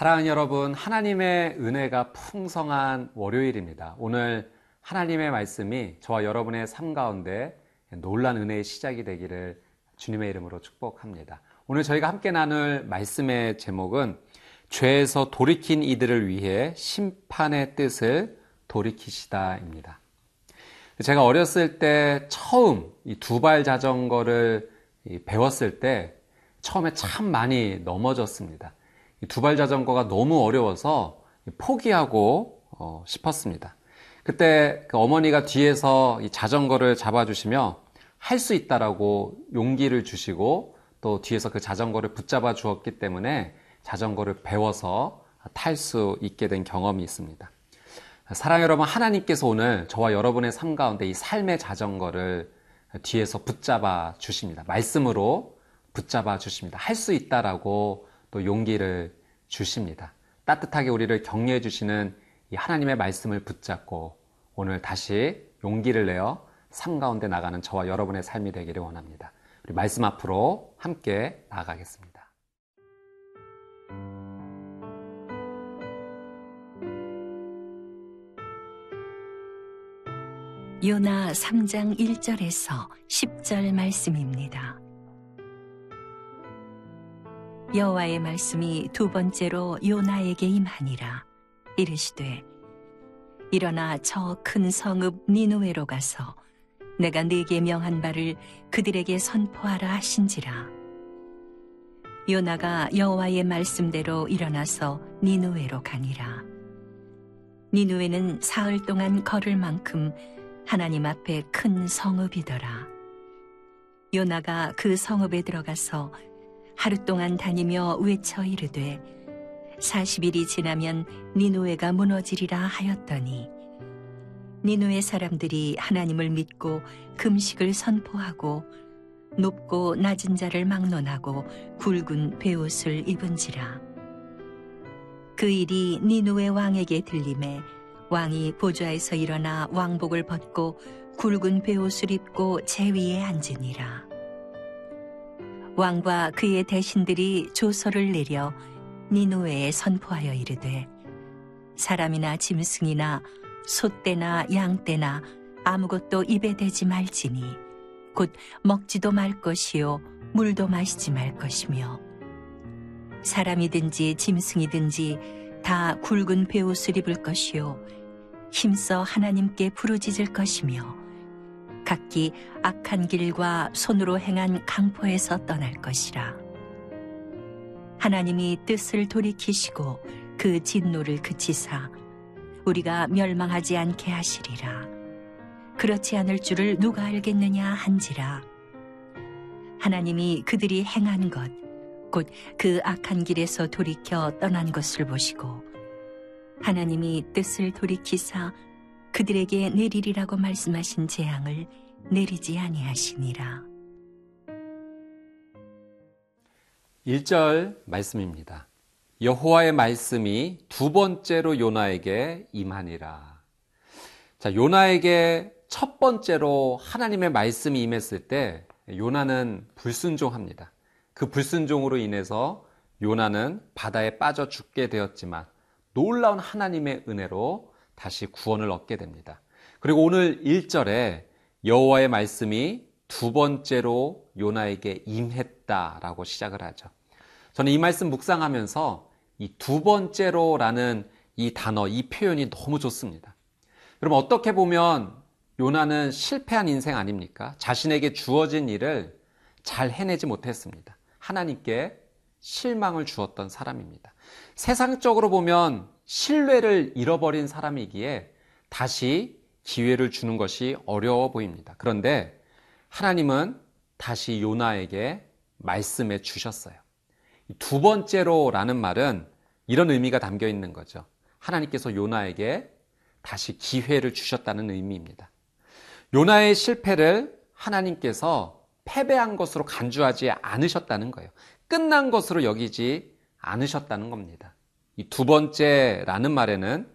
사랑하는 여러분, 하나님의 은혜가 풍성한 월요일입니다. 오늘 하나님의 말씀이 저와 여러분의 삶 가운데 놀란 은혜의 시작이 되기를 주님의 이름으로 축복합니다. 오늘 저희가 함께 나눌 말씀의 제목은 죄에서 돌이킨 이들을 위해 심판의 뜻을 돌이키시다입니다. 제가 어렸을 때 처음 이 두발 자전거를 배웠을 때 처음에 참 많이 넘어졌습니다. 두발 자전거가 너무 어려워서 포기하고 어, 싶었습니다. 그때 그 어머니가 뒤에서 이 자전거를 잡아주시며 할 수 있다라고 용기를 주시고 또 뒤에서 그 자전거를 붙잡아 주었기 때문에 자전거를 배워서 탈 수 있게 된 경험이 있습니다. 사랑 여러분, 하나님께서 오늘 저와 여러분의 삶 가운데 이 삶의 자전거를 뒤에서 붙잡아 주십니다. 말씀으로 붙잡아 주십니다. 할 수 있다라고 또 용기를 주십니다. 따뜻하게 우리를 격려해 주시는 이 하나님의 말씀을 붙잡고 오늘 다시 용기를 내어 삶 가운데 나가는 저와 여러분의 삶이 되기를 원합니다. 우리 말씀 앞으로 함께 나아가겠습니다. 요나 3장 1절에서 10절 말씀입니다. 여호와의 말씀이 두 번째로 요나에게 임하니라. 이르시되 일어나 저 큰 성읍 니누웨로 가서 내가 네게 명한 바를 그들에게 선포하라 하신지라. 요나가 여호와의 말씀대로 일어나서 니누웨로 가니라. 니누웨는 사흘 동안 걸을 만큼 하나님 앞에 큰 성읍이더라. 요나가 그 성읍에 들어가서 하루 동안 다니며 외쳐 이르되 40일이 지나면 니누에가 무너지리라 하였더니 니누의 사람들이 하나님을 믿고 금식을 선포하고 높고 낮은 자를 막론하고 굵은 베옷을 입은지라. 그 일이 니누의 왕에게 들림에 왕이 보좌에서 일어나 왕복을 벗고 굵은 베옷을 입고 제 위에 앉으니라 왕과 그의 대신들이 조서를 내려 니누웨에 선포하여 이르되 사람이나 짐승이나 소떼나 양떼나 아무것도 입에 대지 말지니 곧 먹지도 말 것이요 물도 마시지 말 것이며 사람이든지 짐승이든지 다 굵은 베옷을 입을 것이요 힘써 하나님께 부르짖을 것이며 각기 악한 길과 손으로 행한 강포에서 떠날 것이라. 하나님이 뜻을 돌이키시고 그 진노를 그치사 우리가 멸망하지 않게 하시리라. 그렇지 않을 줄을 누가 알겠느냐 한지라. 하나님이 그들이 행한 것, 곧 그 악한 길에서 돌이켜 떠난 것을 보시고 하나님이 뜻을 돌이키사 그들에게 내리리라고 말씀하신 재앙을 내리지 아니하시니라. 1절 말씀입니다. 여호와의 말씀이 두 번째로 요나에게 임하니라. 자, 요나에게 첫 번째로 하나님의 말씀이 임했을 때 요나는 불순종합니다. 그 불순종으로 인해서 요나는 바다에 빠져 죽게 되었지만 놀라운 하나님의 은혜로 다시 구원을 얻게 됩니다. 그리고 오늘 1절에 여호와의 말씀이 두 번째로 요나에게 임했다라고 시작을 하죠. 저는 이 말씀 묵상하면서 이 두 번째로라는 이 단어, 이 표현이 너무 좋습니다. 여러분 어떻게 보면 요나는 실패한 인생 아닙니까? 자신에게 주어진 일을 잘 해내지 못했습니다. 하나님께 실망을 주었던 사람입니다. 세상적으로 보면 신뢰를 잃어버린 사람이기에 다시 기회를 주는 것이 어려워 보입니다. 그런데 하나님은 다시 요나에게 말씀해 주셨어요. 두 번째로라는 말은 이런 의미가 담겨 있는 거죠. 하나님께서 요나에게 다시 기회를 주셨다는 의미입니다. 요나의 실패를 하나님께서 패배한 것으로 간주하지 않으셨다는 거예요. 끝난 것으로 여기지 않으셨다는 겁니다. 이 두 번째라는 말에는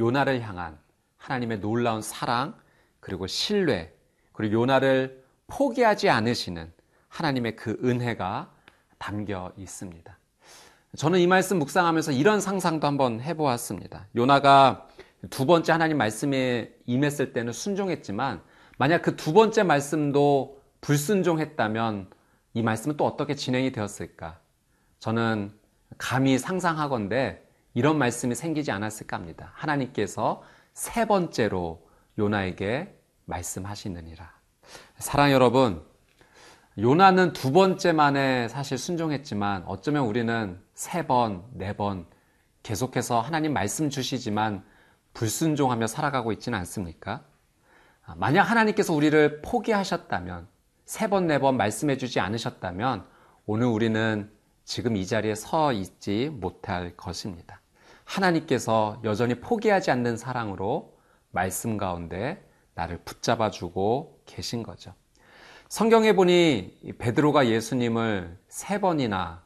요나를 향한 하나님의 놀라운 사랑, 그리고 신뢰, 그리고 요나를 포기하지 않으시는 하나님의 그 은혜가 담겨 있습니다. 저는 이 말씀 묵상하면서 이런 상상도 한번 해보았습니다. 요나가 두 번째 하나님 말씀에 임했을 때는 순종했지만 만약 그 두 번째 말씀도 불순종했다면 이 말씀은 또 어떻게 진행이 되었을까? 저는 감히 상상하건대 이런 말씀이 생기지 않았을까 합니다. 하나님께서 세 번째로 요나에게 말씀하시느니라. 사랑 여러분, 요나는 두 번째 만에 사실 순종했지만 어쩌면 우리는 세 번, 네 번 계속해서 하나님 말씀 주시지만 불순종하며 살아가고 있지는 않습니까? 만약 하나님께서 우리를 포기하셨다면 세 번, 네 번 말씀해 주지 않으셨다면 오늘 우리는 지금 이 자리에 서 있지 못할 것입니다. 하나님께서 여전히 포기하지 않는 사랑으로 말씀 가운데 나를 붙잡아 주고 계신 거죠. 성경에 보니 베드로가 예수님을 세 번이나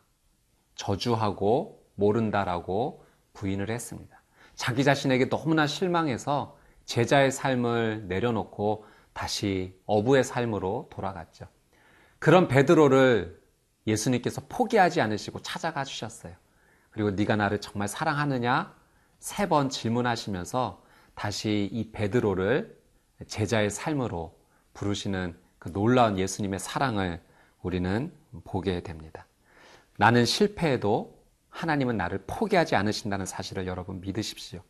저주하고 모른다라고 부인을 했습니다. 자기 자신에게 너무나 실망해서 제자의 삶을 내려놓고 다시 어부의 삶으로 돌아갔죠. 그런 베드로를 예수님께서 포기하지 않으시고 찾아가 주셨어요. 그리고 네가 나를 정말 사랑하느냐 세 번 질문하시면서 다시 이 베드로를 제자의 삶으로 부르시는 그 놀라운 예수님의 사랑을 우리는 보게 됩니다. 나는 실패해도 하나님은 나를 포기하지 않으신다는 사실을 여러분 믿으십시오.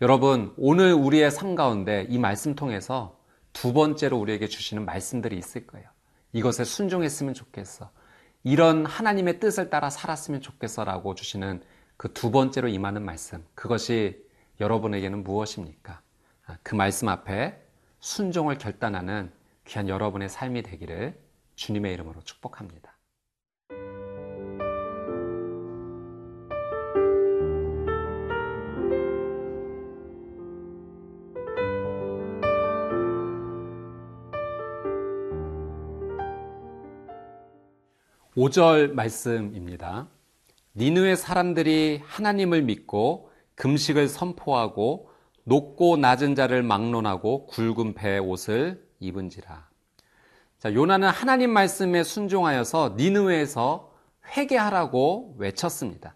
여러분, 오늘 우리의 삶 가운데 이 말씀 통해서 두 번째로 우리에게 주시는 말씀들이 있을 거예요. 이것에 순종했으면 좋겠어. 이런 하나님의 뜻을 따라 살았으면 좋겠어라고 주시는 그 두 번째로 임하는 말씀. 그것이 여러분에게는 무엇입니까? 아, 그 말씀 앞에 순종을 결단하는 귀한 여러분의 삶이 되기를 주님의 이름으로 축복합니다. 5절 말씀입니다. 니느의 사람들이 하나님을 믿고 금식을 선포하고 높고 낮은 자를 막론하고 굵은 배 옷을 입은지라. 자, 요나는 하나님 말씀에 순종하여서 니느웨에서 회개하라고 외쳤습니다.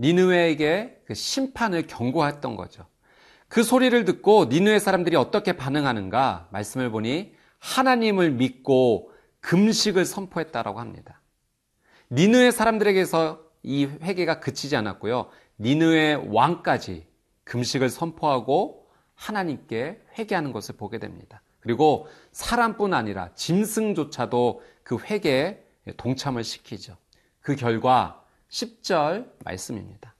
니느웨에게 그 심판을 경고했던 거죠. 그 소리를 듣고 니느웨 사람들이 어떻게 반응하는가 말씀을 보니 하나님을 믿고 금식을 선포했다라고 합니다. 니느웨 사람들에게서 이 회개가 그치지 않았고요. 니느웨 왕까지 금식을 선포하고 하나님께 회개하는 것을 보게 됩니다. 그리고 사람뿐 아니라 짐승조차도 그 회개에 동참을 시키죠. 그 결과 10절 말씀입니다.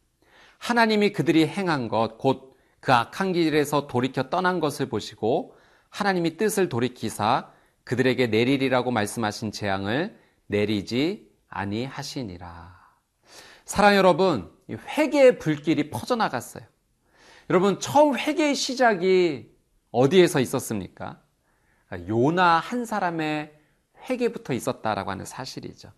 하나님이 그들이 행한 것, 곧 그 악한 길에서 돌이켜 떠난 것을 보시고 하나님이 뜻을 돌이키사 그들에게 내리리라고 말씀하신 재앙을 내리지 아니하시니라. 사랑 여러분, 회개의 불길이 퍼져나갔어요. 여러분, 처음 회개의 시작이 어디에서 있었습니까? 요나 한 사람의 회개부터 있었다라고 하는 사실이죠.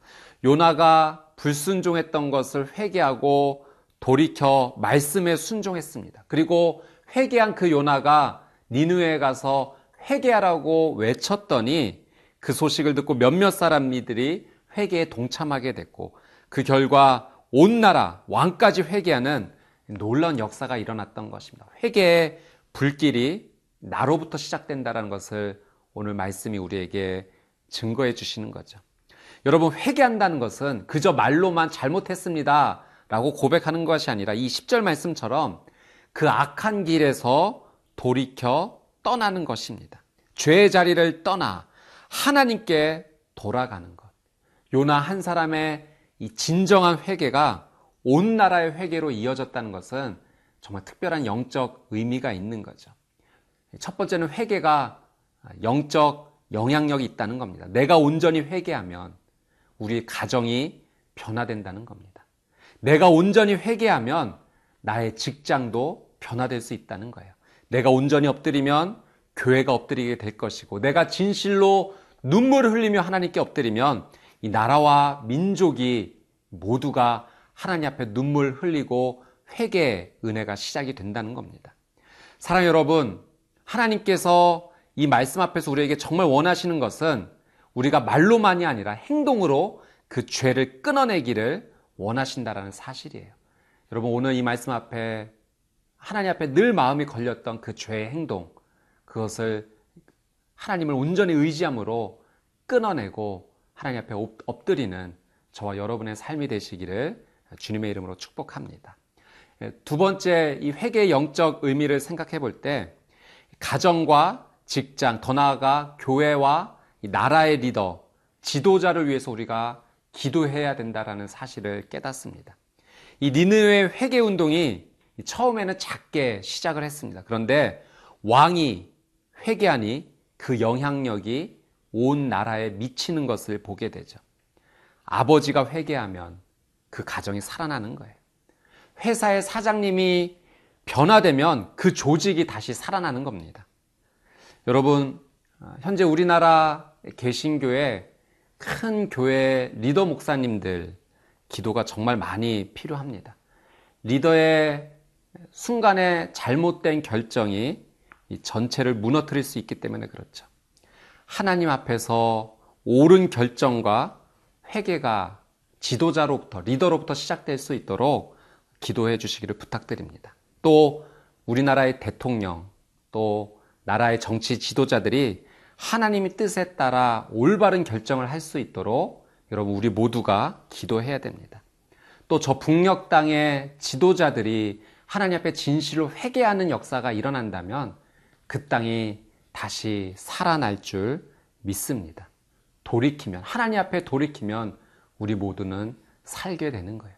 요나가 불순종했던 것을 회개하고 돌이켜 말씀에 순종했습니다. 그리고 회개한 그 요나가 니누에 가서 회개하라고 외쳤더니 그 소식을 듣고 몇몇 사람들이 회개에 동참하게 됐고 그 결과 온 나라 왕까지 회개하는 놀라운 역사가 일어났던 것입니다. 회개의 불길이 나로부터 시작된다는 것을 오늘 말씀이 우리에게 증거해 주시는 거죠. 여러분 회개한다는 것은 그저 말로만 잘못했습니다. 라고 고백하는 것이 아니라 이 10절 말씀처럼 그 악한 길에서 돌이켜 떠나는 것입니다. 죄의 자리를 떠나 하나님께 돌아가는 것. 요나 한 사람의 이 진정한 회개가 온 나라의 회개로 이어졌다는 것은 정말 특별한 영적 의미가 있는 거죠. 첫 번째는 회개가 영적 영향력이 있다는 겁니다. 내가 온전히 회개하면 우리 가정이 변화된다는 겁니다. 내가 온전히 회개하면 나의 직장도 변화될 수 있다는 거예요. 내가 온전히 엎드리면 교회가 엎드리게 될 것이고, 내가 진실로 눈물을 흘리며 하나님께 엎드리면 이 나라와 민족이 모두가 하나님 앞에 눈물 흘리고 회개의 은혜가 시작이 된다는 겁니다. 사랑 여러분, 하나님께서 이 말씀 앞에서 우리에게 정말 원하시는 것은 우리가 말로만이 아니라 행동으로 그 죄를 끊어내기를 원하신다라는 사실이에요. 여러분 오늘 이 말씀 앞에 하나님 앞에 늘 마음이 걸렸던 그 죄의 행동 그것을 하나님을 온전히 의지함으로 끊어내고 하나님 앞에 엎드리는 저와 여러분의 삶이 되시기를 주님의 이름으로 축복합니다. 예, 두 번째 이 회개의 영적 의미를 생각해 볼 때 가정과 직장, 더 나아가 교회와 나라의 리더, 지도자를 위해서 우리가 기도해야 된다라는 사실을 깨닫습니다. 이 니느웨 회개 운동이 처음에는 작게 시작을 했습니다. 그런데 왕이 회개하니 그 영향력이 온 나라에 미치는 것을 보게 되죠. 아버지가 회개하면 그 가정이 살아나는 거예요. 회사의 사장님이 변화되면 그 조직이 다시 살아나는 겁니다. 여러분, 어, 현재 우리나라 개신교회 큰 교회 리더 목사님들 기도가 정말 많이 필요합니다. 리더의 순간에 잘못된 결정이 전체를 무너뜨릴 수 있기 때문에 그렇죠. 하나님 앞에서 옳은 결정과 회개가 지도자로부터, 리더로부터 시작될 수 있도록 기도해 주시기를 부탁드립니다. 또 우리나라의 대통령, 또 나라의 정치 지도자들이 하나님의 뜻에 따라 올바른 결정을 할 수 있도록 여러분 우리 모두가 기도해야 됩니다. 또 저 북녘 땅의 지도자들이 하나님 앞에 진실로 회개하는 역사가 일어난다면 그 땅이 다시 살아날 줄 믿습니다. 돌이키면 하나님 앞에 돌이키면 우리 모두는 살게 되는 거예요.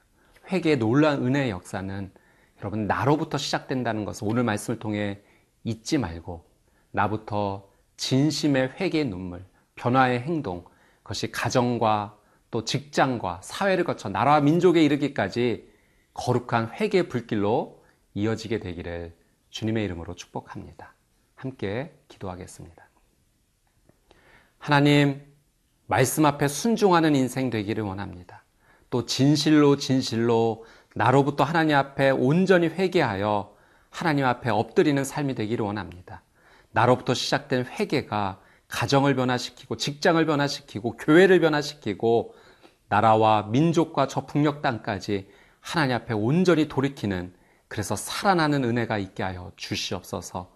회개의 놀라운 은혜의 역사는 여러분 나로부터 시작된다는 것을 오늘 말씀을 통해 잊지 말고 나부터 진심의 회개의 눈물, 변화의 행동, 그것이 가정과 또 직장과 사회를 거쳐 나라와 민족에 이르기까지 거룩한 회개의 불길로 이어지게 되기를 주님의 이름으로 축복합니다. 함께 기도하겠습니다. 하나님, 말씀 앞에 순종하는 인생 되기를 원합니다. 또 진실로 진실로 나로부터 하나님 앞에 온전히 회개하여 하나님 앞에 엎드리는 삶이 되기를 원합니다. 나로부터 시작된 회개가 가정을 변화시키고 직장을 변화시키고 교회를 변화시키고 나라와 민족과 저 북녘 땅까지 하나님 앞에 온전히 돌이키는 그래서 살아나는 은혜가 있게 하여 주시옵소서